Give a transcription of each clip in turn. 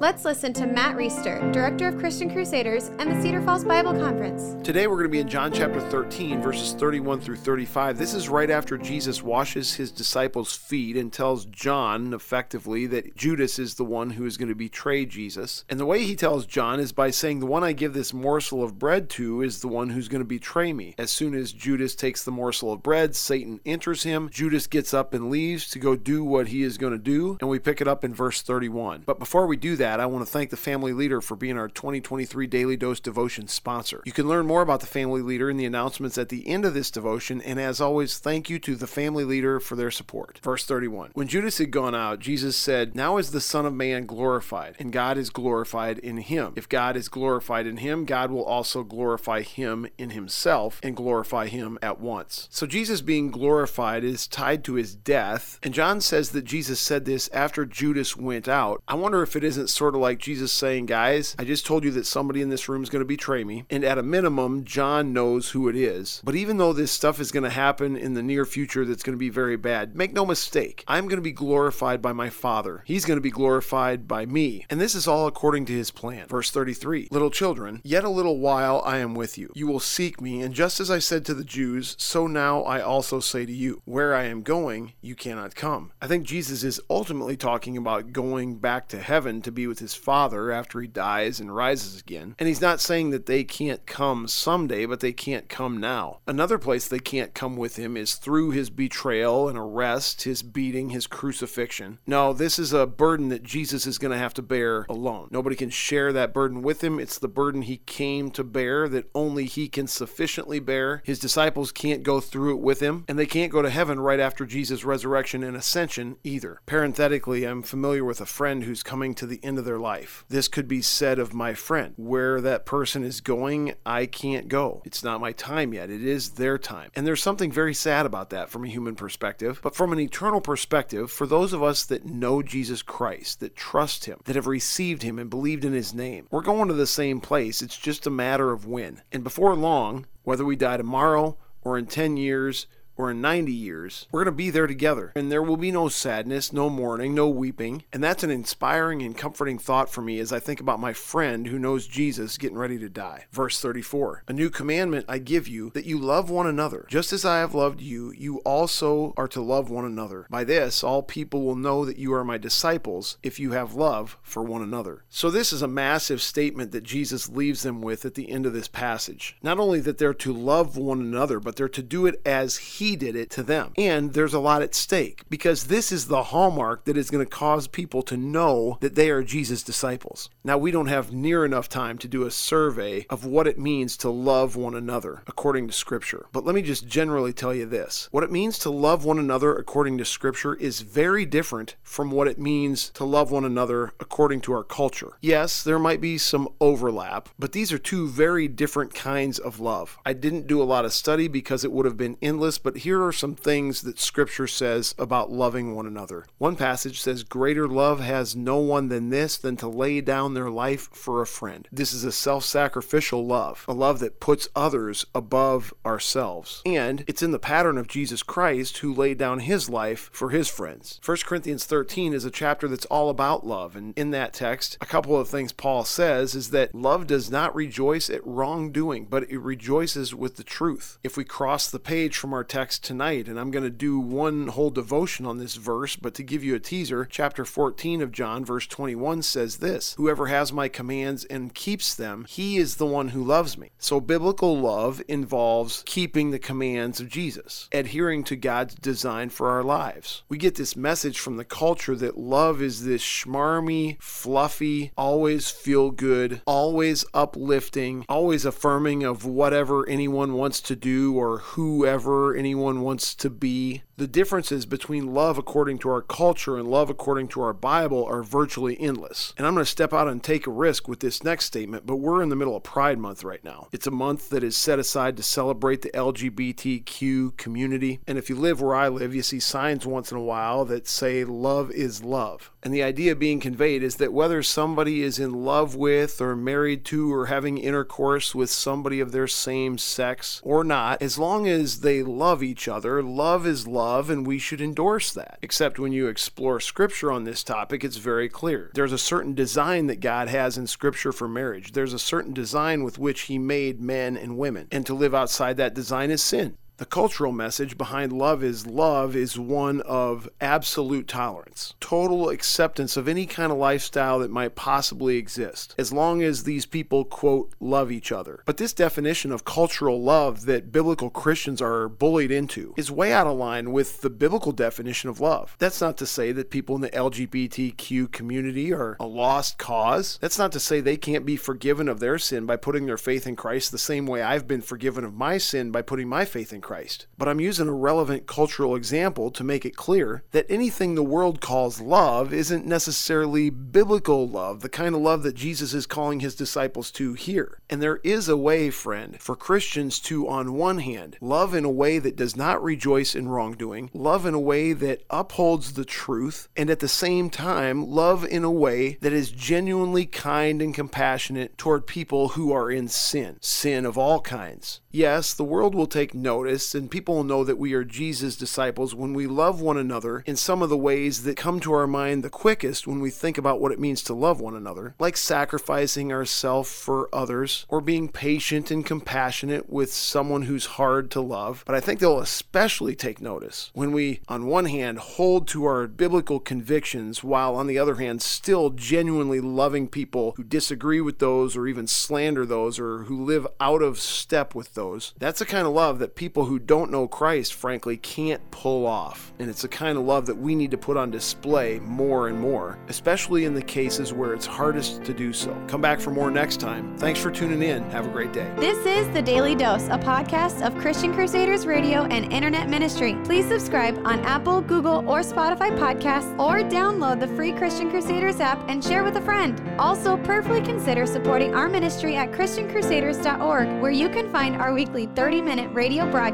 Let's listen to Matt Reisetter, Director of Christian Crusaders and the Cedar Falls Bible Conference. Today we're going to be in John chapter 13, verses 31 through 35. This is right after Jesus washes his disciples' feet and tells John effectively that Judas is the one who is going to betray Jesus. And the way he tells John is by saying, The one I give this morsel of bread to is the one who's going to betray me. As soon as Judas takes the morsel of bread, Satan enters him. Judas gets up and leaves to go do what he is going to do. And we pick it up in verse 31. But before we do that, that, I want to thank the Family Leader for being our 2023 Daily Dose Devotion sponsor. You can learn more about the Family Leader in the announcements at the end of this devotion, and as always, thank you to the Family Leader for their support. Verse 31 When Judas had gone out, Jesus said, Now is the Son of Man glorified, and God is glorified in him. If God is glorified in him, God will also glorify him in himself and glorify him at once. So Jesus being glorified is tied to his death, and John says that Jesus said this after Judas went out. I wonder if it isn't sort of like Jesus saying, Guys, I just told you that somebody in this room is going to betray me. And at a minimum, John knows who it is. But even though this stuff is going to happen in the near future that's going to be very bad, make no mistake, I'm going to be glorified by my Father. He's going to be glorified by me. And this is all according to his plan. Verse 33 Little children, yet a little while I am with you. You will seek me, and just as I said to the Jews, so now I also say to you, Where I am going, you cannot come. I think Jesus is ultimately talking about going back to heaven to be with his Father after he dies and rises again. And he's not saying that they can't come someday, but they can't come now. Another place they can't come with him is through his betrayal and arrest, his beating, his crucifixion. No, this is a burden that Jesus is going to have to bear alone. Nobody can share that burden with him. It's the burden he came to bear that only he can sufficiently bear. His disciples can't go through it with him, and they can't go to heaven right after Jesus' resurrection and ascension either. Parenthetically, I'm familiar with a friend who's coming to the end of their life. This could be said of my friend. Where that person is going, I can't go. It's not my time yet. It is their time. And there's something very sad about that from a human perspective. But from an eternal perspective, for those of us that know Jesus Christ, that trust Him, that have received Him and believed in His name, we're going to the same place. It's just a matter of when. And before long, whether we die tomorrow or in 10 years, or in 90 years, we're going to be there together. And there will be no sadness, no mourning, no weeping. And that's an inspiring and comforting thought for me as I think about my friend who knows Jesus getting ready to die. Verse 34 A new commandment I give you that you love one another. Just as I have loved you, you also are to love one another. By this, all people will know that you are my disciples if you have love for one another. So, this is a massive statement that Jesus leaves them with at the end of this passage. Not only that they're to love one another, but they're to do it as He he did it to them. And there's a lot at stake because this is the hallmark that is going to cause people to know that they are Jesus' disciples. Now, we don't have near enough time to do a survey of what it means to love one another according to Scripture. But let me just generally tell you this what it means to love one another according to Scripture is very different from what it means to love one another according to our culture. Yes, there might be some overlap, but these are two very different kinds of love. I didn't do a lot of study because it would have been endless, but here are some things that Scripture says about loving one another. One passage says, Greater love has no one than this, than to lay down their life for a friend. This is a self sacrificial love, a love that puts others above ourselves. And it's in the pattern of Jesus Christ who laid down his life for his friends. 1 Corinthians 13 is a chapter that's all about love. And in that text, a couple of things Paul says is that love does not rejoice at wrongdoing, but it rejoices with the truth. If we cross the page from our text, tonight, and I'm going to do one whole devotion on this verse, but to give you a teaser, chapter 14 of John, verse 21 says this Whoever has my commands and keeps them, he is the one who loves me. So, biblical love involves keeping the commands of Jesus, adhering to God's design for our lives. We get this message from the culture that love is this schmarmy, fluffy, always feel good, always uplifting, always affirming of whatever anyone wants to do or whoever anyone anyone wants to be The differences between love according to our culture and love according to our Bible are virtually endless. And I'm going to step out and take a risk with this next statement, but we're in the middle of Pride Month right now. It's a month that is set aside to celebrate the LGBTQ community. And if you live where I live, you see signs once in a while that say love is love. And the idea being conveyed is that whether somebody is in love with or married to or having intercourse with somebody of their same sex or not, as long as they love each other, love is love and we should endorse that. Except when you explore scripture on this topic, it's very clear. There's a certain design that God has in scripture for marriage. There's a certain design with which he made men and women. And to live outside that design is sin. The cultural message behind love is love is one of absolute tolerance, total acceptance of any kind of lifestyle that might possibly exist, as long as these people, quote, love each other. But this definition of cultural love that biblical Christians are bullied into is way out of line with the biblical definition of love. That's not to say that people in the LGBTQ community are a lost cause. That's not to say they can't be forgiven of their sin by putting their faith in Christ the same way I've been forgiven of my sin by putting my faith in Christ. Christ. But I'm using a relevant cultural example to make it clear that anything the world calls love isn't necessarily biblical love, the kind of love that Jesus is calling his disciples to here. And there is a way, friend, for Christians to, on one hand, love in a way that does not rejoice in wrongdoing, love in a way that upholds the truth, and at the same time, love in a way that is genuinely kind and compassionate toward people who are in sin, sin of all kinds. Yes, the world will take notice, and people will know that we are Jesus' disciples when we love one another in some of the ways that come to our mind the quickest when we think about what it means to love one another, like sacrificing ourselves for others, or being patient and compassionate with someone who's hard to love. But I think they'll especially take notice when we, on one hand, hold to our biblical convictions, while on the other hand, still genuinely loving people who disagree with those, or even slander those, or who live out of step with those. That's the kind of love that people who don't know Christ, frankly, can't pull off. And it's the kind of love that we need to put on display more and more, especially in the cases where it's hardest to do so. Come back for more next time. Thanks for tuning in. Have a great day. This is The Daily Dose, a podcast of Christian Crusaders Radio and Internet Ministry. Please subscribe on Apple, Google, or Spotify podcasts, or download the free Christian Crusaders app and share with a friend. Also, prayerfully consider supporting our ministry at ChristianCrusaders.org, where you can find our weekly 30 minute radio broadcast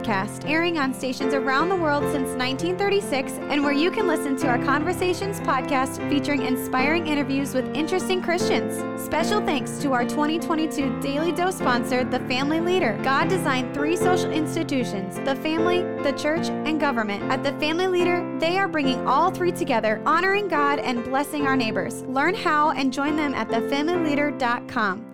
airing on stations around the world since 1936 and where you can listen to our Conversations podcast featuring inspiring interviews with interesting Christians. Special thanks to our 2022 Daily Dose sponsor, The Family Leader. God designed three social institutions the family, the church, and government. At The Family Leader, they are bringing all three together, honoring God and blessing our neighbors. Learn how and join them at thefamilyleader.com.